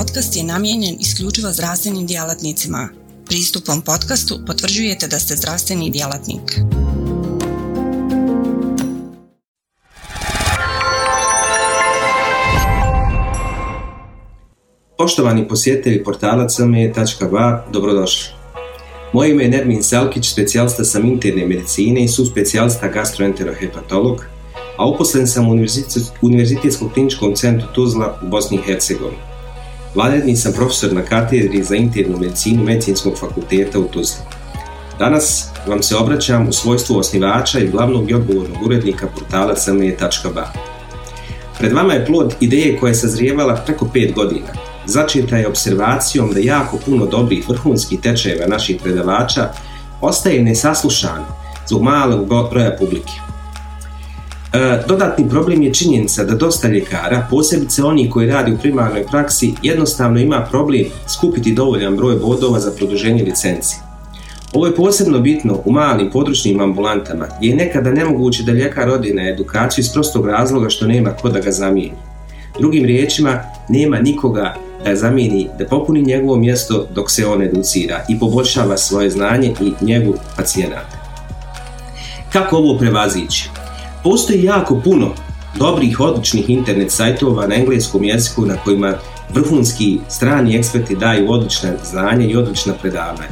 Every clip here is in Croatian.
podcast je namijenjen isključivo zdravstvenim djelatnicima. Pristupom podcastu potvrđujete da ste zdravstveni djelatnik. Poštovani posjetitelji portala cme.ba, dobrodošli. Moje ime je Nermin Salkić, specijalista sam interne medicine i su specijalista gastroenterohepatolog, a uposlen sam u Univerzitetskom kliničkom centru Tuzla u Bosni i Hercegovini. Vanredni sam profesor na katedri za internu medicinu Medicinskog fakulteta u Tuzli. Danas vam se obraćam u svojstvu osnivača i glavnog i odgovornog urednika portala cme.ba. Pred vama je plod ideje koja je sazrijevala preko pet godina. Začeta je observacijom da jako puno dobrih vrhunskih tečajeva naših predavača ostaje nesaslušan zbog malog broja publike. E, dodatni problem je činjenica da dosta ljekara, posebice oni koji radi u primarnoj praksi, jednostavno ima problem skupiti dovoljan broj bodova za produženje licenci. Ovo je posebno bitno u malim područnim ambulantama gdje je nekada nemoguće da ljekar odi na edukaciju iz prostog razloga što nema ko da ga zamijeni. Drugim riječima, nema nikoga da zamijeni, da popuni njegovo mjesto dok se on educira i poboljšava svoje znanje i njegu pacijenata. Kako ovo prevazići? Postoji jako puno dobrih, odličnih internet sajtova na engleskom jeziku na kojima vrhunski strani eksperti daju odlična znanja i odlična predavanja.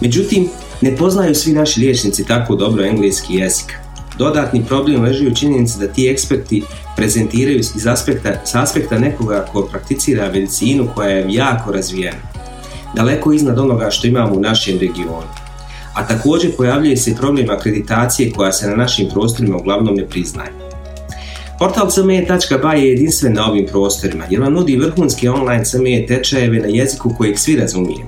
Međutim, ne poznaju svi naši liječnici tako dobro engleski jezik. Dodatni problem leži u činjenici da ti eksperti prezentiraju iz aspekta, s aspekta nekoga ko prakticira medicinu koja je jako razvijena. Daleko iznad onoga što imamo u našem regionu a također pojavljuje se problem akreditacije koja se na našim prostorima uglavnom ne priznaje. Portal cme.ba je jedinstven na ovim prostorima jer vam nudi vrhunski online CME tečajeve na jeziku kojeg svi razumije.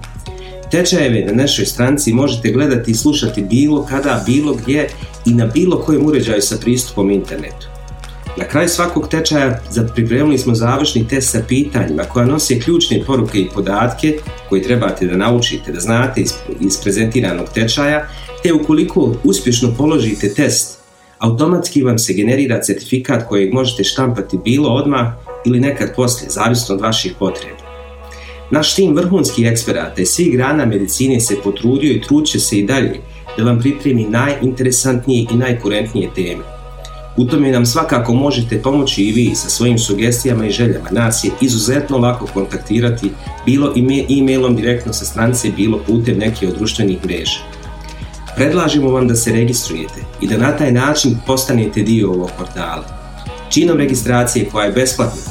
Tečajeve na našoj stranci možete gledati i slušati bilo kada, bilo gdje i na bilo kojem uređaju sa pristupom internetu. Na kraju svakog tečaja pripremili smo završni test sa pitanjima koja nose ključne poruke i podatke koje trebate da naučite, da znate iz, iz prezentiranog tečaja, te ukoliko uspješno položite test, automatski vam se generira certifikat kojeg možete štampati bilo odmah ili nekad poslije, zavisno od vaših potreba. Naš tim vrhunskih eksperata i svih grana medicine se potrudio i truće se i dalje da vam pripremi najinteresantnije i najkurentnije teme. U tome nam svakako možete pomoći i vi sa svojim sugestijama i željama. Nas je izuzetno lako kontaktirati bilo e-mailom direktno sa stranice, bilo putem neke od društvenih mreža. Predlažemo vam da se registrujete i da na taj način postanete dio ovog portala. Činom registracije koja je besplatna,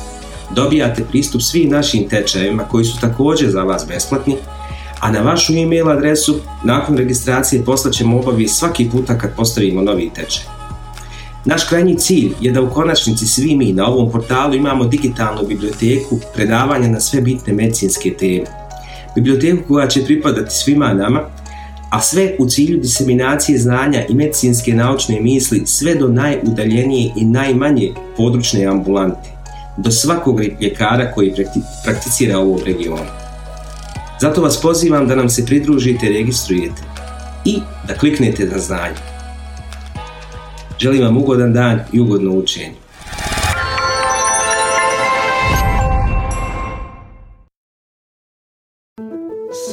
dobijate pristup svim našim tečajevima koji su također za vas besplatni, a na vašu e-mail adresu nakon registracije poslaćemo obavijest svaki puta kad postavimo novi tečaj. Naš krajnji cilj je da u konačnici svi mi na ovom portalu imamo digitalnu biblioteku predavanja na sve bitne medicinske teme. Biblioteku koja će pripadati svima nama, a sve u cilju diseminacije znanja i medicinske naučne misli sve do najudaljenije i najmanje područne ambulante, do svakog ljekara koji prakticira u ovom regionu. Zato vas pozivam da nam se pridružite registrujete i da kliknete na znanje. Želim vam ugodan dan i ugodno učenje.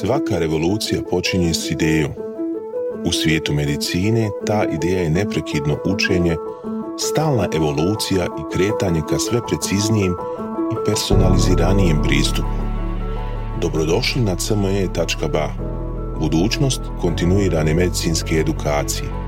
Svaka revolucija počinje s idejom. U svijetu medicine ta ideja je neprekidno učenje, stalna evolucija i kretanje ka sve preciznijim i personaliziranijem pristupu. Dobrodošli na cme.ba, budućnost kontinuirane medicinske edukacije.